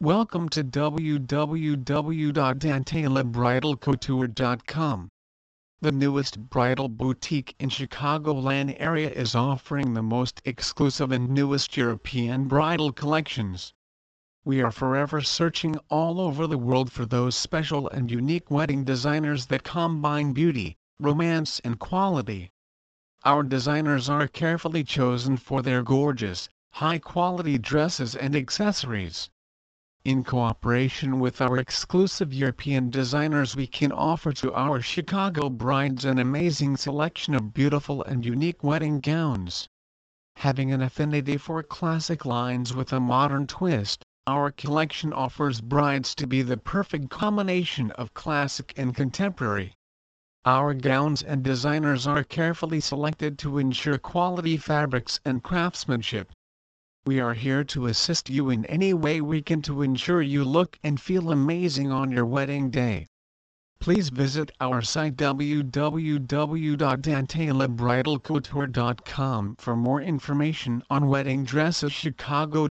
Welcome to www.dantelabridalcouture.com. The newest bridal boutique in Chicagoland area is offering the most exclusive and newest European bridal collections. We are forever searching all over the world for those special and unique wedding designers that combine beauty, romance and quality. Our designers are carefully chosen for their gorgeous, high-quality dresses and accessories. In cooperation with our exclusive European designers we can offer to our Chicago brides an amazing selection of beautiful and unique wedding gowns. Having an affinity for classic lines with a modern twist, our collection offers brides to be the perfect combination of classic and contemporary. Our gowns and designers are carefully selected to ensure quality fabrics and craftsmanship. We are here to assist you in any way we can to ensure you look and feel amazing on your wedding day. Please visit our site www.dantelabridalcouture.com for more information on wedding dresses Chicago